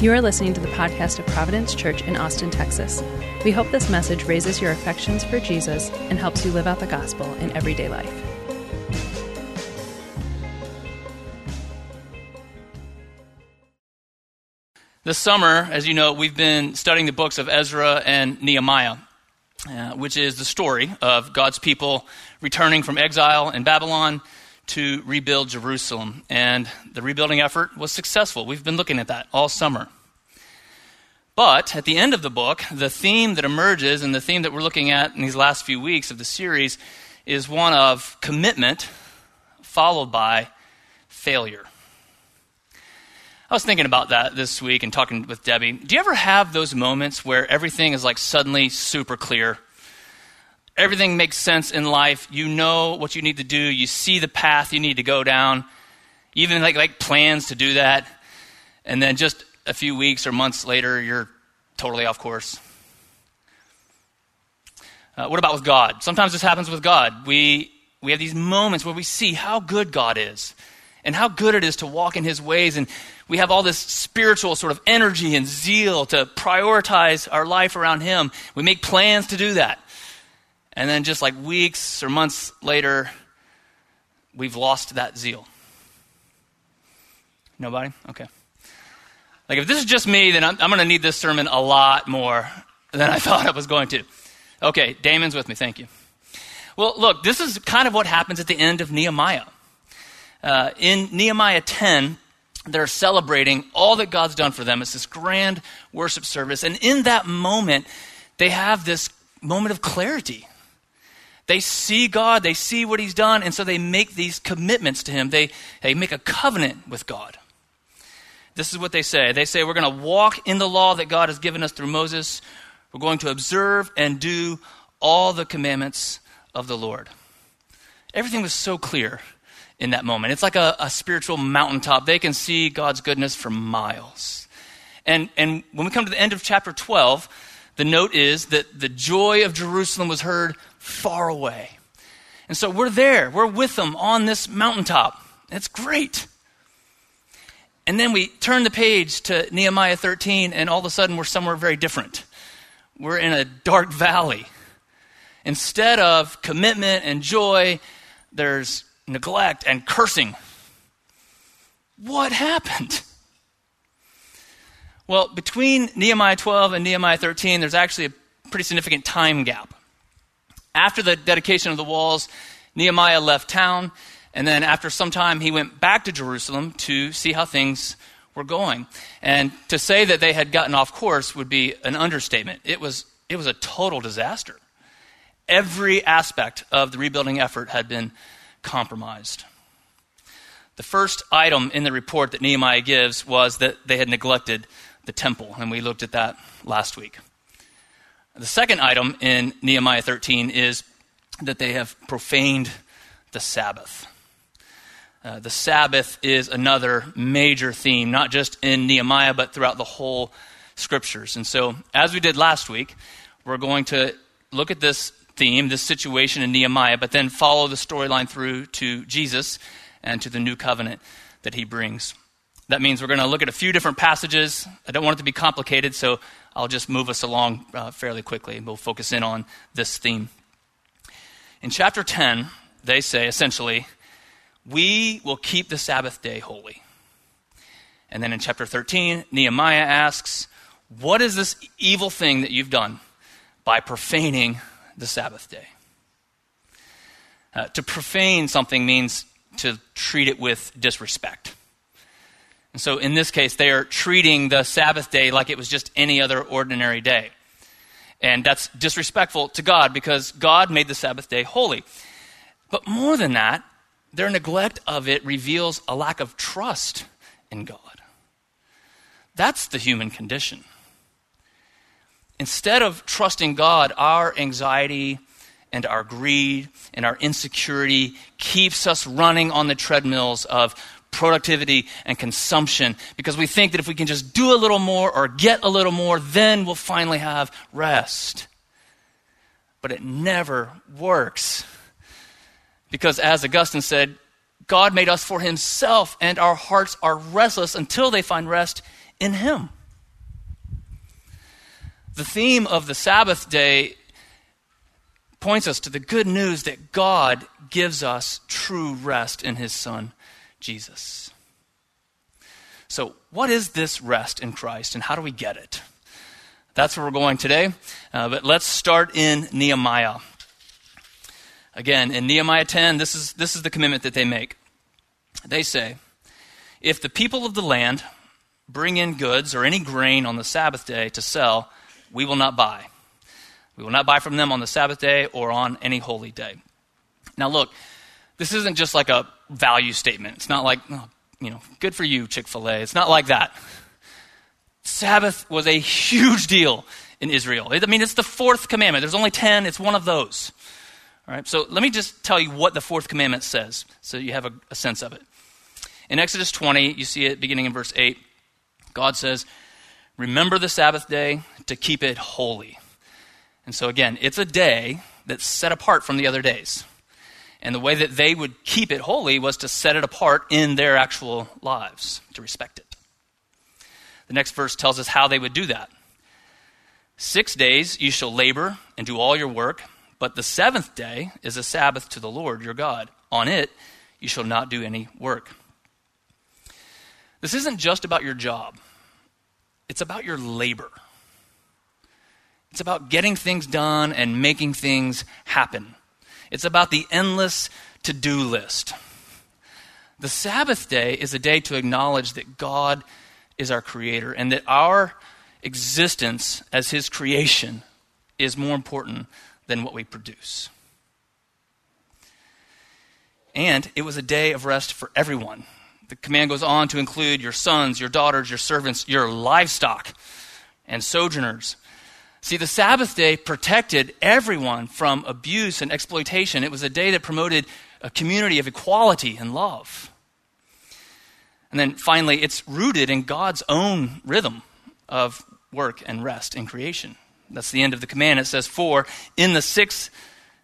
You are listening to the podcast of Providence Church in Austin, Texas. We hope this message raises your affections for Jesus and helps you live out the gospel in everyday life. This summer, as you know, we've been studying the books of Ezra and Nehemiah, uh, which is the story of God's people returning from exile in Babylon to rebuild Jerusalem. And the rebuilding effort was successful. We've been looking at that all summer. But at the end of the book, the theme that emerges and the theme that we're looking at in these last few weeks of the series is one of commitment followed by failure. I was thinking about that this week and talking with Debbie. Do you ever have those moments where everything is like suddenly super clear? Everything makes sense in life. You know what you need to do. You see the path you need to go down. Even like, like plans to do that. And then just a few weeks or months later, you're totally off course. Uh, what about with God? Sometimes this happens with God. We, we have these moments where we see how good God is and how good it is to walk in His ways. And we have all this spiritual sort of energy and zeal to prioritize our life around Him. We make plans to do that. And then just like weeks or months later, we've lost that zeal. Nobody? Okay. Like, if this is just me, then I'm, I'm going to need this sermon a lot more than I thought I was going to. Okay, Damon's with me. Thank you. Well, look, this is kind of what happens at the end of Nehemiah. Uh, in Nehemiah 10, they're celebrating all that God's done for them. It's this grand worship service. And in that moment, they have this moment of clarity. They see God, they see what He's done, and so they make these commitments to Him. They, they make a covenant with God. This is what they say they say, We're going to walk in the law that God has given us through Moses. We're going to observe and do all the commandments of the Lord. Everything was so clear in that moment. It's like a, a spiritual mountaintop. They can see God's goodness for miles. And, and when we come to the end of chapter 12, the note is that the joy of Jerusalem was heard far away. And so we're there, we're with them on this mountaintop. It's great. And then we turn the page to Nehemiah 13, and all of a sudden we're somewhere very different. We're in a dark valley. Instead of commitment and joy, there's neglect and cursing. What happened? Well, between Nehemiah 12 and Nehemiah 13, there's actually a pretty significant time gap. After the dedication of the walls, Nehemiah left town, and then after some time, he went back to Jerusalem to see how things were going. And to say that they had gotten off course would be an understatement. It was, it was a total disaster. Every aspect of the rebuilding effort had been compromised. The first item in the report that Nehemiah gives was that they had neglected the temple, and we looked at that last week. The second item in Nehemiah 13 is that they have profaned the Sabbath. Uh, the Sabbath is another major theme, not just in Nehemiah, but throughout the whole scriptures. And so, as we did last week, we're going to look at this theme, this situation in Nehemiah, but then follow the storyline through to Jesus and to the new covenant that he brings. That means we're going to look at a few different passages. I don't want it to be complicated, so I'll just move us along uh, fairly quickly and we'll focus in on this theme. In chapter 10, they say essentially, we will keep the Sabbath day holy. And then in chapter 13, Nehemiah asks, What is this evil thing that you've done by profaning the Sabbath day? Uh, to profane something means to treat it with disrespect. And so in this case, they are treating the Sabbath day like it was just any other ordinary day. And that's disrespectful to God because God made the Sabbath day holy. But more than that, their neglect of it reveals a lack of trust in God. That's the human condition. Instead of trusting God, our anxiety and our greed and our insecurity keeps us running on the treadmills of productivity and consumption because we think that if we can just do a little more or get a little more, then we'll finally have rest. But it never works. Because as Augustine said, God made us for himself, and our hearts are restless until they find rest in him. The theme of the Sabbath day points us to the good news that God gives us true rest in his Son, Jesus. So, what is this rest in Christ, and how do we get it? That's where we're going today. Uh, but let's start in Nehemiah. Again, in Nehemiah 10, this is, this is the commitment that they make. They say, If the people of the land bring in goods or any grain on the Sabbath day to sell, we will not buy. We will not buy from them on the Sabbath day or on any holy day. Now, look, this isn't just like a value statement. It's not like, oh, you know, good for you, Chick fil A. It's not like that. Sabbath was a huge deal in Israel. I mean, it's the fourth commandment. There's only 10, it's one of those. All right, so let me just tell you what the fourth commandment says so you have a, a sense of it. In Exodus 20, you see it beginning in verse 8. God says, Remember the Sabbath day to keep it holy. And so, again, it's a day that's set apart from the other days. And the way that they would keep it holy was to set it apart in their actual lives, to respect it. The next verse tells us how they would do that. Six days you shall labor and do all your work, but the seventh day is a Sabbath to the Lord your God. On it you shall not do any work. This isn't just about your job, it's about your labor. It's about getting things done and making things happen. It's about the endless to do list. The Sabbath day is a day to acknowledge that God is our creator and that our existence as his creation is more important than what we produce. And it was a day of rest for everyone. The command goes on to include your sons, your daughters, your servants, your livestock, and sojourners. See, the Sabbath day protected everyone from abuse and exploitation. It was a day that promoted a community of equality and love. And then finally, it's rooted in God's own rhythm of work and rest in creation. That's the end of the command. It says, For in the six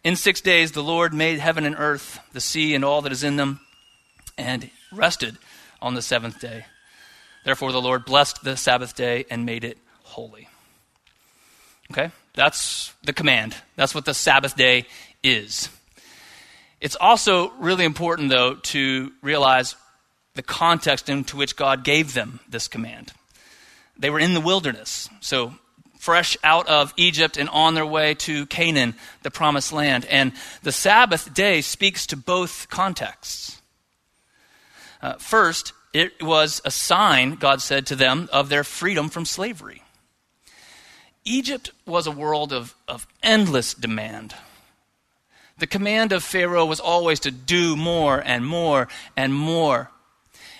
in six days the Lord made heaven and earth, the sea and all that is in them, and rested on the seventh day. Therefore the Lord blessed the Sabbath day and made it holy. Okay? That's the command. That's what the Sabbath day is. It's also really important, though, to realize the context into which God gave them this command. They were in the wilderness, so fresh out of Egypt and on their way to Canaan, the promised land. And the Sabbath day speaks to both contexts. Uh, first, it was a sign, God said to them, of their freedom from slavery. Egypt was a world of, of endless demand. The command of Pharaoh was always to do more and more and more.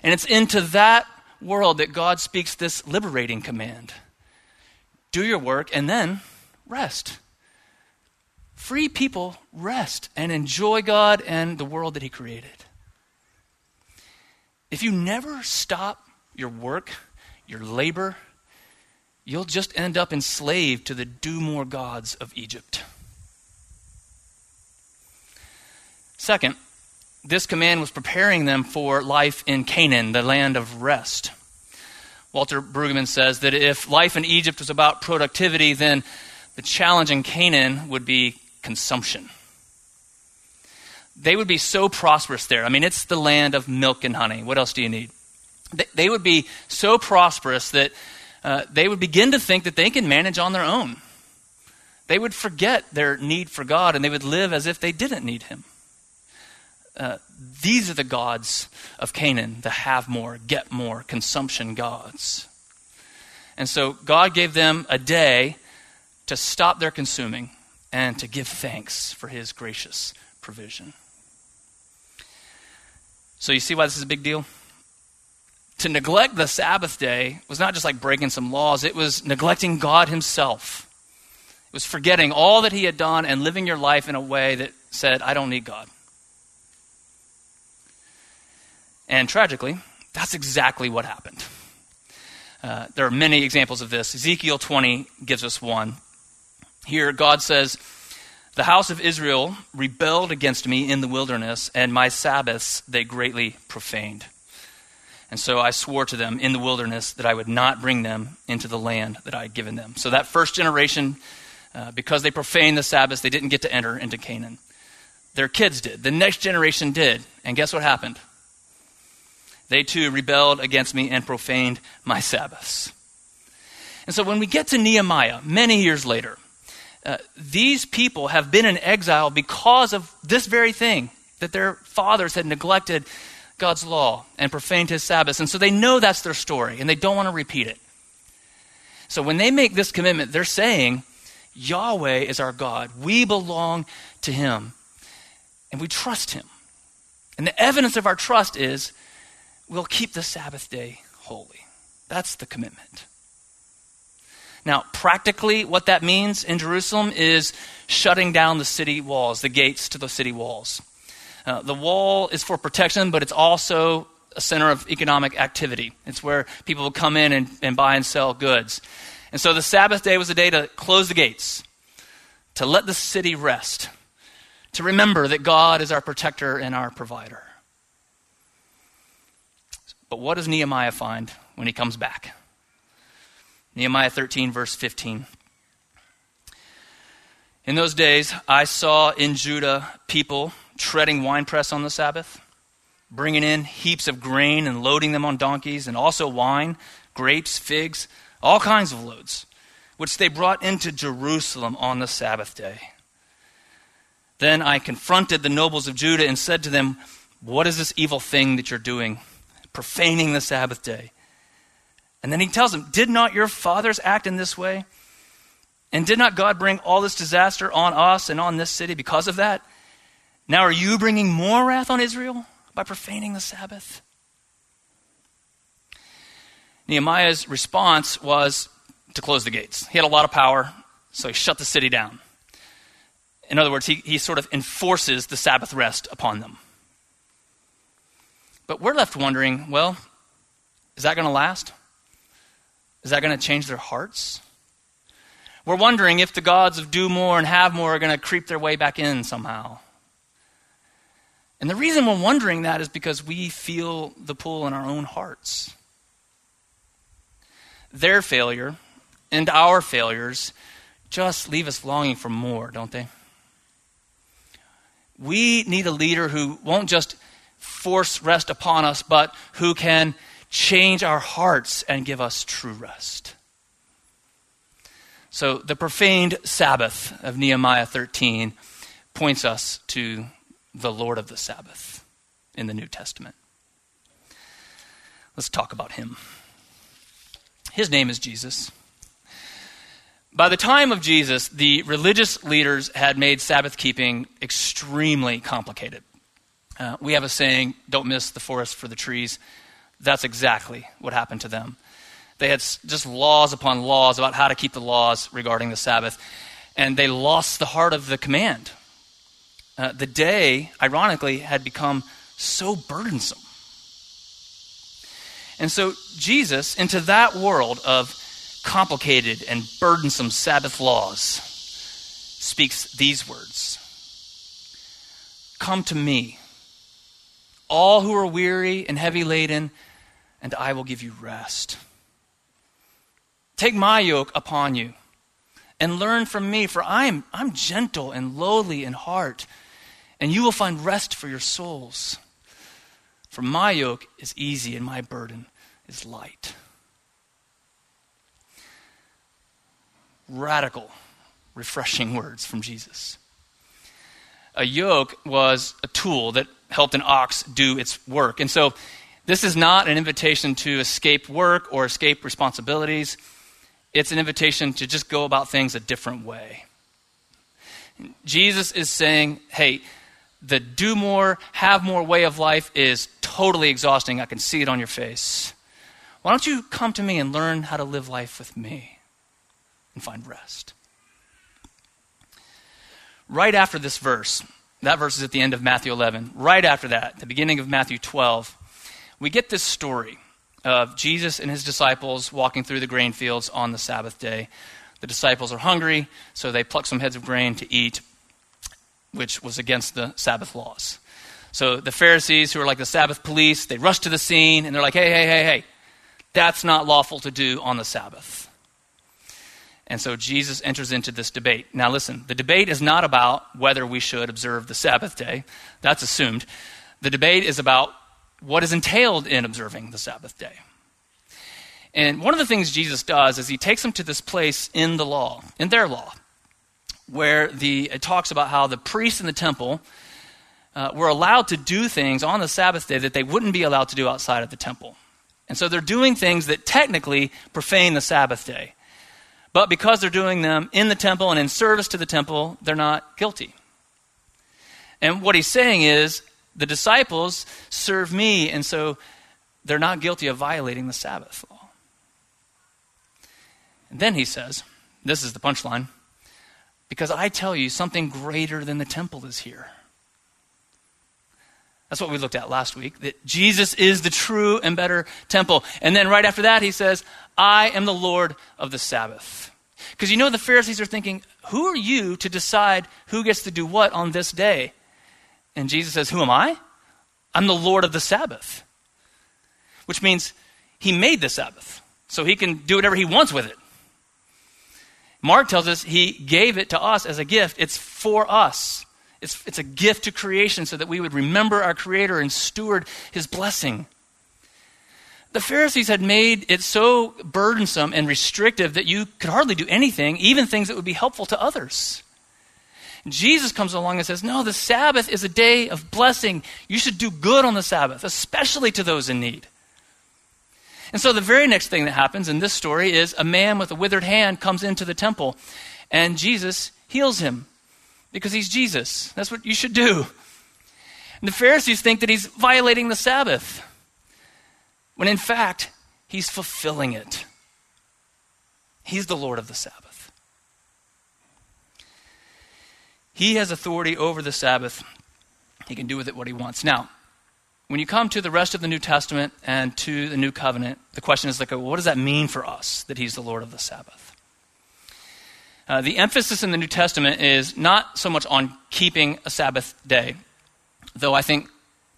And it's into that world that God speaks this liberating command do your work and then rest. Free people rest and enjoy God and the world that He created. If you never stop your work, your labor, you'll just end up enslaved to the do more gods of Egypt. Second, this command was preparing them for life in Canaan, the land of rest. Walter Brueggemann says that if life in Egypt was about productivity, then the challenge in Canaan would be consumption. They would be so prosperous there. I mean, it's the land of milk and honey. What else do you need? They would be so prosperous that uh, they would begin to think that they can manage on their own. They would forget their need for God and they would live as if they didn't need Him. Uh, these are the gods of Canaan, the have more, get more, consumption gods. And so God gave them a day to stop their consuming and to give thanks for his gracious provision. So you see why this is a big deal? To neglect the Sabbath day was not just like breaking some laws, it was neglecting God himself. It was forgetting all that he had done and living your life in a way that said, I don't need God. And tragically, that's exactly what happened. Uh, there are many examples of this. Ezekiel 20 gives us one. Here, God says, The house of Israel rebelled against me in the wilderness, and my Sabbaths they greatly profaned. And so I swore to them in the wilderness that I would not bring them into the land that I had given them. So that first generation, uh, because they profaned the Sabbath, they didn't get to enter into Canaan. Their kids did. The next generation did. And guess what happened? They too rebelled against me and profaned my Sabbaths. And so when we get to Nehemiah, many years later, uh, these people have been in exile because of this very thing that their fathers had neglected God's law and profaned his Sabbaths. And so they know that's their story and they don't want to repeat it. So when they make this commitment, they're saying, Yahweh is our God. We belong to him and we trust him. And the evidence of our trust is we'll keep the Sabbath day holy. That's the commitment. Now, practically, what that means in Jerusalem is shutting down the city walls, the gates to the city walls. Uh, the wall is for protection, but it's also a center of economic activity. It's where people will come in and, and buy and sell goods. And so the Sabbath day was a day to close the gates, to let the city rest, to remember that God is our protector and our provider. But what does Nehemiah find when he comes back? Nehemiah 13, verse 15. In those days, I saw in Judah people treading winepress on the Sabbath, bringing in heaps of grain and loading them on donkeys, and also wine, grapes, figs, all kinds of loads, which they brought into Jerusalem on the Sabbath day. Then I confronted the nobles of Judah and said to them, What is this evil thing that you're doing, profaning the Sabbath day? And then he tells them, Did not your fathers act in this way? And did not God bring all this disaster on us and on this city because of that? Now are you bringing more wrath on Israel by profaning the Sabbath? Nehemiah's response was to close the gates. He had a lot of power, so he shut the city down. In other words, he, he sort of enforces the Sabbath rest upon them. But we're left wondering well, is that going to last? Is that going to change their hearts? We're wondering if the gods of do more and have more are going to creep their way back in somehow. And the reason we're wondering that is because we feel the pull in our own hearts. Their failure and our failures just leave us longing for more, don't they? We need a leader who won't just force rest upon us, but who can change our hearts and give us true rest. So, the profaned Sabbath of Nehemiah 13 points us to the Lord of the Sabbath in the New Testament. Let's talk about him. His name is Jesus. By the time of Jesus, the religious leaders had made Sabbath keeping extremely complicated. Uh, we have a saying, don't miss the forest for the trees. That's exactly what happened to them. They had just laws upon laws about how to keep the laws regarding the Sabbath, and they lost the heart of the command. Uh, the day, ironically, had become so burdensome. And so Jesus, into that world of complicated and burdensome Sabbath laws, speaks these words Come to me, all who are weary and heavy laden and I will give you rest. Take my yoke upon you and learn from me, for I am I'm gentle and lowly in heart, and you will find rest for your souls. For my yoke is easy and my burden is light. Radical, refreshing words from Jesus. A yoke was a tool that helped an ox do its work. And so this is not an invitation to escape work or escape responsibilities. It's an invitation to just go about things a different way. Jesus is saying, hey, the do more, have more way of life is totally exhausting. I can see it on your face. Why don't you come to me and learn how to live life with me and find rest? Right after this verse, that verse is at the end of Matthew 11. Right after that, the beginning of Matthew 12, we get this story of Jesus and his disciples walking through the grain fields on the Sabbath day. The disciples are hungry, so they pluck some heads of grain to eat, which was against the Sabbath laws. So the Pharisees, who are like the Sabbath police, they rush to the scene and they're like, hey, hey, hey, hey, that's not lawful to do on the Sabbath. And so Jesus enters into this debate. Now, listen, the debate is not about whether we should observe the Sabbath day, that's assumed. The debate is about what is entailed in observing the Sabbath day. And one of the things Jesus does is he takes them to this place in the law, in their law, where the, it talks about how the priests in the temple uh, were allowed to do things on the Sabbath day that they wouldn't be allowed to do outside of the temple. And so they're doing things that technically profane the Sabbath day. But because they're doing them in the temple and in service to the temple, they're not guilty. And what he's saying is the disciples serve me, and so they're not guilty of violating the Sabbath law. And then he says, this is the punchline, because I tell you, something greater than the temple is here. That's what we looked at last week, that Jesus is the true and better temple. And then right after that, he says, I am the Lord of the Sabbath. Because you know, the Pharisees are thinking, who are you to decide who gets to do what on this day? And Jesus says, Who am I? I'm the Lord of the Sabbath. Which means he made the Sabbath, so he can do whatever he wants with it. Mark tells us he gave it to us as a gift. It's for us. It's, it's a gift to creation so that we would remember our Creator and steward His blessing. The Pharisees had made it so burdensome and restrictive that you could hardly do anything, even things that would be helpful to others. Jesus comes along and says, No, the Sabbath is a day of blessing. You should do good on the Sabbath, especially to those in need. And so the very next thing that happens in this story is a man with a withered hand comes into the temple, and Jesus heals him because he's Jesus. That's what you should do. And the Pharisees think that he's violating the Sabbath, when in fact, he's fulfilling it. He's the Lord of the Sabbath. He has authority over the Sabbath. He can do with it what he wants. Now, when you come to the rest of the New Testament and to the New Covenant, the question is like, what does that mean for us that he's the Lord of the Sabbath? Uh, the emphasis in the New Testament is not so much on keeping a Sabbath day, though I think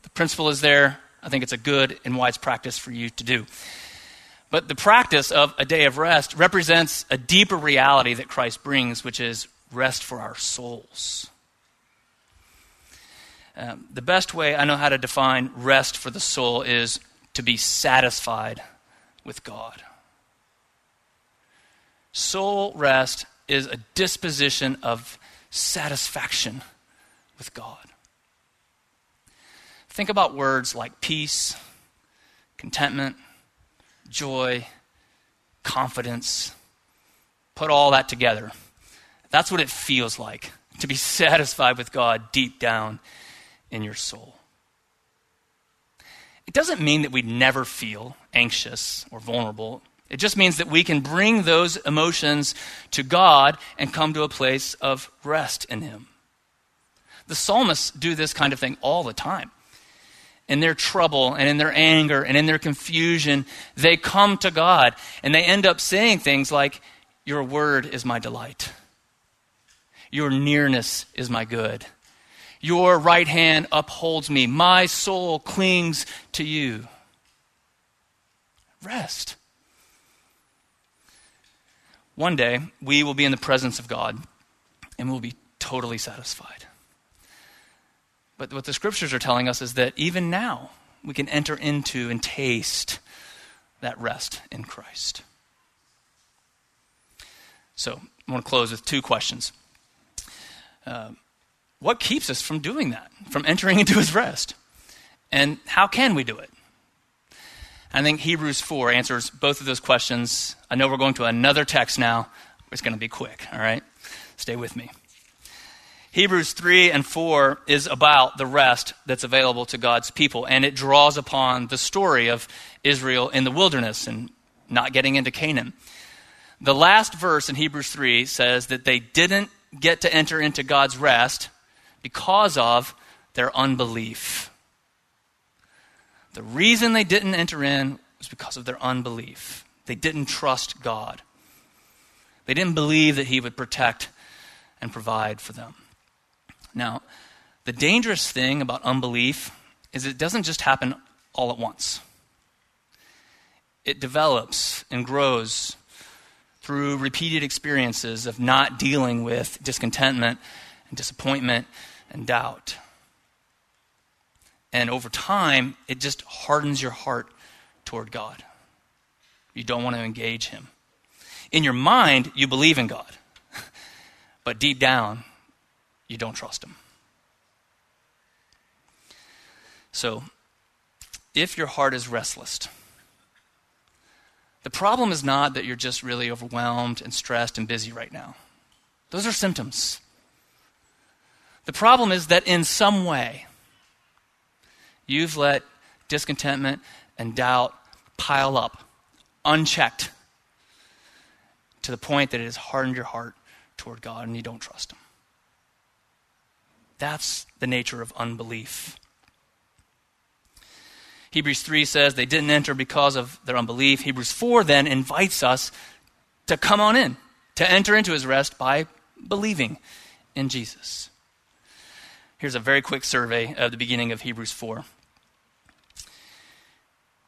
the principle is there. I think it's a good and wise practice for you to do. But the practice of a day of rest represents a deeper reality that Christ brings, which is rest for our souls. Um, the best way I know how to define rest for the soul is to be satisfied with God. Soul rest is a disposition of satisfaction with God. Think about words like peace, contentment, joy, confidence. Put all that together. That's what it feels like to be satisfied with God deep down in your soul. It doesn't mean that we never feel anxious or vulnerable. It just means that we can bring those emotions to God and come to a place of rest in Him. The psalmists do this kind of thing all the time. In their trouble and in their anger and in their confusion, they come to God and they end up saying things like, Your word is my delight. Your nearness is my good. Your right hand upholds me. My soul clings to you. Rest. One day, we will be in the presence of God and we'll be totally satisfied. But what the scriptures are telling us is that even now, we can enter into and taste that rest in Christ. So, I want to close with two questions. Uh, what keeps us from doing that, from entering into his rest? And how can we do it? I think Hebrews 4 answers both of those questions. I know we're going to another text now. It's going to be quick, all right? Stay with me. Hebrews 3 and 4 is about the rest that's available to God's people, and it draws upon the story of Israel in the wilderness and not getting into Canaan. The last verse in Hebrews 3 says that they didn't get to enter into God's rest because of their unbelief. The reason they didn't enter in was because of their unbelief. They didn't trust God. They didn't believe that He would protect and provide for them. Now, The dangerous thing about unbelief is it doesn't just happen all at once. It develops and grows through repeated experiences of not dealing with discontentment and disappointment and doubt. And over time, it just hardens your heart toward God. You don't want to engage Him. In your mind, you believe in God, but deep down, you don't trust Him. So, if your heart is restless, the problem is not that you're just really overwhelmed and stressed and busy right now. Those are symptoms. The problem is that in some way, you've let discontentment and doubt pile up, unchecked, to the point that it has hardened your heart toward God and you don't trust Him. That's the nature of unbelief. Hebrews 3 says they didn't enter because of their unbelief. Hebrews 4 then invites us to come on in, to enter into his rest by believing in Jesus. Here's a very quick survey of the beginning of Hebrews 4.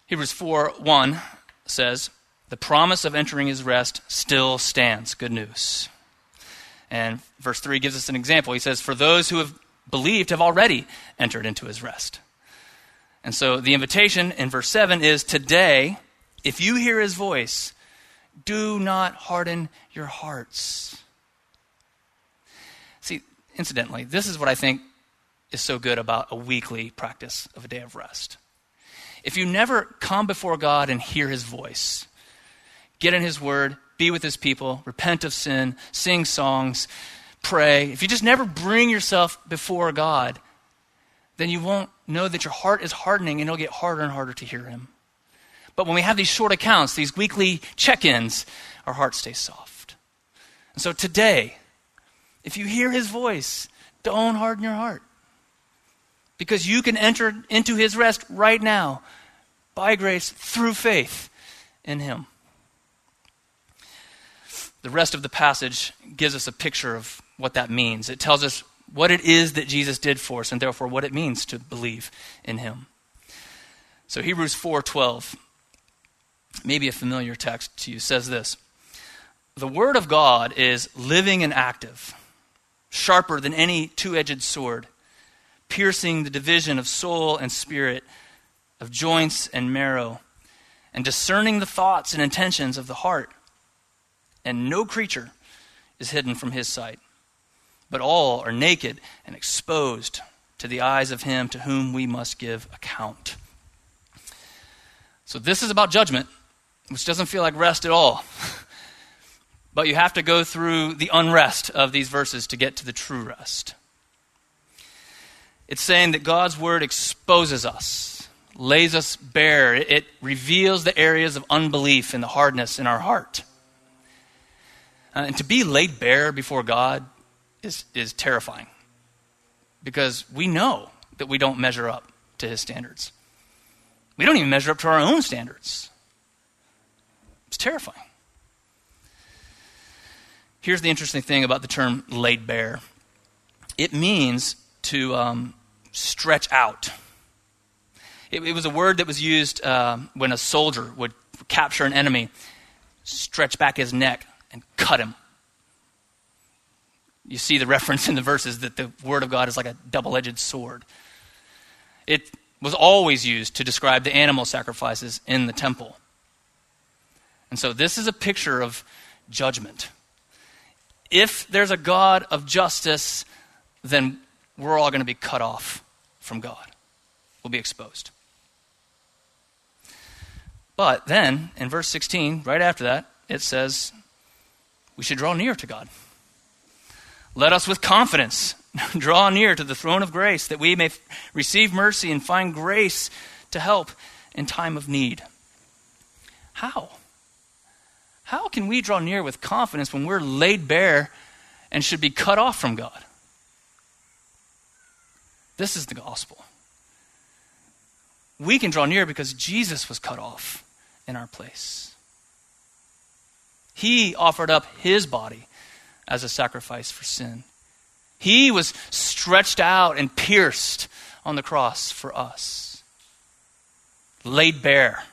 Hebrews 4 1 says, The promise of entering his rest still stands. Good news. And verse 3 gives us an example. He says, For those who have believed have already entered into his rest. And so the invitation in verse 7 is today, if you hear his voice, do not harden your hearts. See, incidentally, this is what I think is so good about a weekly practice of a day of rest. If you never come before God and hear his voice, get in his word, be with his people, repent of sin, sing songs, pray, if you just never bring yourself before God, then you won't know that your heart is hardening and it'll get harder and harder to hear Him. But when we have these short accounts, these weekly check ins, our heart stays soft. And so today, if you hear His voice, don't harden your heart. Because you can enter into His rest right now by grace through faith in Him. The rest of the passage gives us a picture of what that means. It tells us what it is that Jesus did for us and therefore what it means to believe in him. So Hebrews 4:12 maybe a familiar text to you says this. The word of God is living and active, sharper than any two-edged sword, piercing the division of soul and spirit, of joints and marrow, and discerning the thoughts and intentions of the heart. And no creature is hidden from his sight but all are naked and exposed to the eyes of him to whom we must give account. So, this is about judgment, which doesn't feel like rest at all. but you have to go through the unrest of these verses to get to the true rest. It's saying that God's word exposes us, lays us bare, it reveals the areas of unbelief and the hardness in our heart. Uh, and to be laid bare before God is, is terrifying because we know that we don't measure up to his standards. We don't even measure up to our own standards. It's terrifying. Here's the interesting thing about the term laid bare it means to um, stretch out. It, it, was a word that was used uh, when a soldier would capture an enemy, stretch back his neck, and cut him you see the reference in the verses that the Word of God is like a double edged sword. It was always used to describe the animal sacrifices in the temple. And so this is a picture of judgment. If there's a God of justice, then we're all going to be cut off from God. We'll be exposed. But then, in verse 16, right after that, it says we should draw near to God. Let us with confidence draw near to the throne of grace that we may f- receive mercy and find grace to help in time of need. How? How can we draw near with confidence when we're laid bare and should be cut off from God? This is the gospel. We can draw near because Jesus was cut off in our place. He offered up his body as a sacrifice for sin. He was stretched out and pierced on the cross for us, laid bare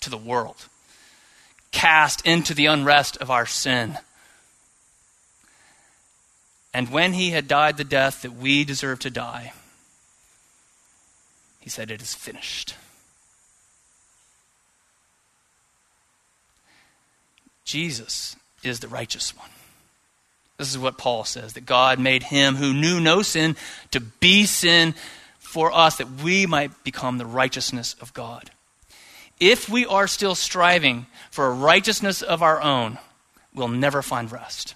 to the world, cast into the unrest of our sin. And when he had died the death that we deserve to die, he said, It is finished. Jesus is the righteous one. This is what Paul says that God made him who knew no sin to be sin for us that we might become the righteousness of God. If we are still striving for a righteousness of our own, we'll never find rest.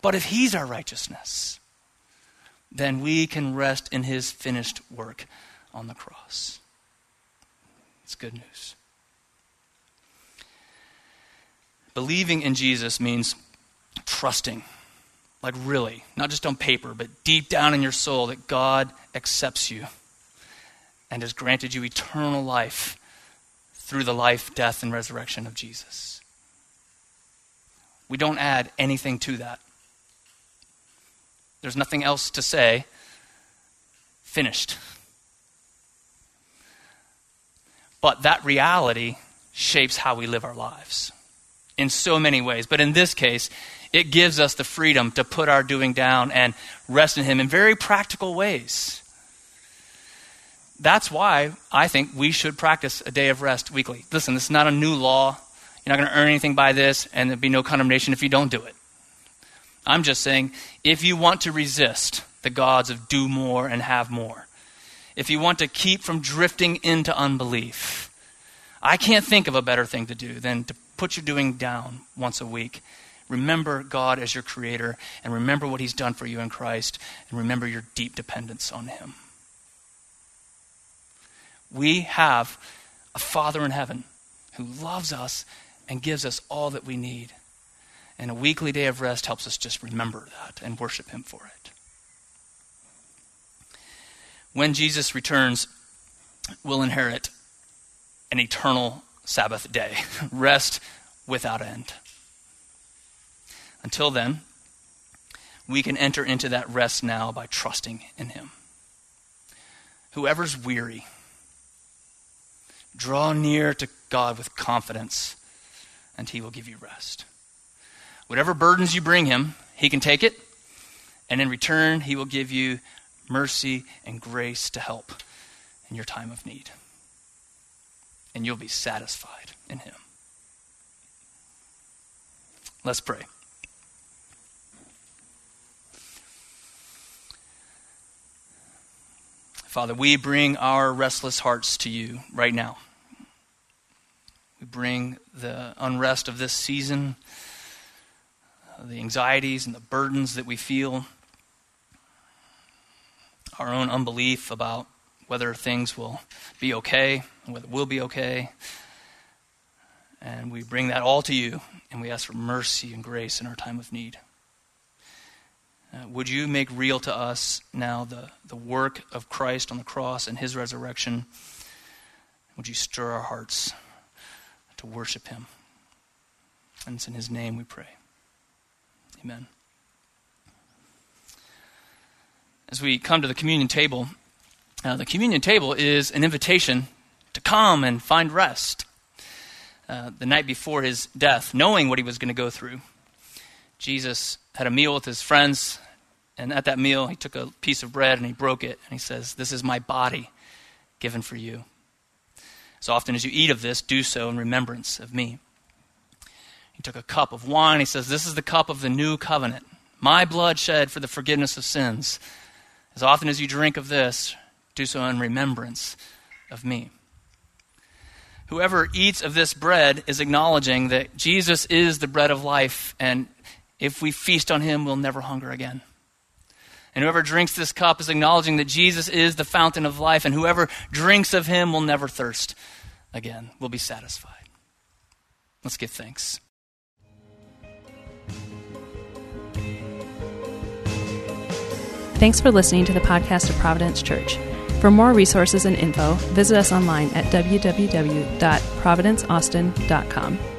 But if He's our righteousness, then we can rest in His finished work on the cross. It's good news. Believing in Jesus means trusting, like really, not just on paper, but deep down in your soul, that God accepts you and has granted you eternal life through the life, death, and resurrection of Jesus. We don't add anything to that. There's nothing else to say. Finished. But that reality shapes how we live our lives in so many ways. But in this case, it gives us the freedom to put our doing down and rest in Him in very practical ways. That's why I think we should practice a day of rest weekly. Listen, this is not a new law. You're not going to earn anything by this, and there'll be no condemnation if you don't do it. I'm just saying, if you want to resist the gods of do more and have more, if you want to keep from drifting into unbelief, I can't think of a better thing to do than to put your doing down once a week. Remember God as your creator, and remember what He's done for you in Christ, and remember your deep dependence on Him. We have a Father in heaven who loves us and gives us all that we need. And a weekly day of rest helps us just remember that and worship Him for it. When Jesus returns, we'll inherit an eternal Sabbath day, rest without end. Until then, we can enter into that rest now by trusting in Him. Whoever's weary, Draw near to God with confidence, and He will give you rest. Whatever burdens you bring Him, He can take it, and in return, He will give you mercy and grace to help in your time of need. And you'll be satisfied in Him. Let's pray. Father, we bring our restless hearts to you right now. We bring the unrest of this season, the anxieties and the burdens that we feel, our own unbelief about whether things will be okay, whether we'll be okay. And we bring that all to you, and we ask for mercy and grace in our time of need. Uh, would you make real to us now the, the work of Christ on the cross and his resurrection? Would you stir our hearts? to worship him. And it's in his name we pray. Amen. As we come to the communion table, uh, the communion table is an invitation to come and find rest. Uh, the night before his death, knowing what he was going to go through, Jesus had a meal with his friends, and at that meal, he took a piece of bread and he broke it, and he says, This is my body given for you. As often as you eat of this, do so in remembrance of me. He took a cup of wine. He says, This is the cup of the new covenant, my blood shed for the forgiveness of sins. As often as you drink of this, do so in remembrance of me. Whoever eats of this bread is acknowledging that Jesus is the bread of life, and if we feast on him, we'll never hunger again. And whoever drinks this cup is acknowledging that Jesus is the fountain of life, and whoever drinks of him will never thirst again, will be satisfied. Let's give thanks. Thanks for listening to the podcast of Providence Church. For more resources and info, visit us online at www.providenceaustin.com.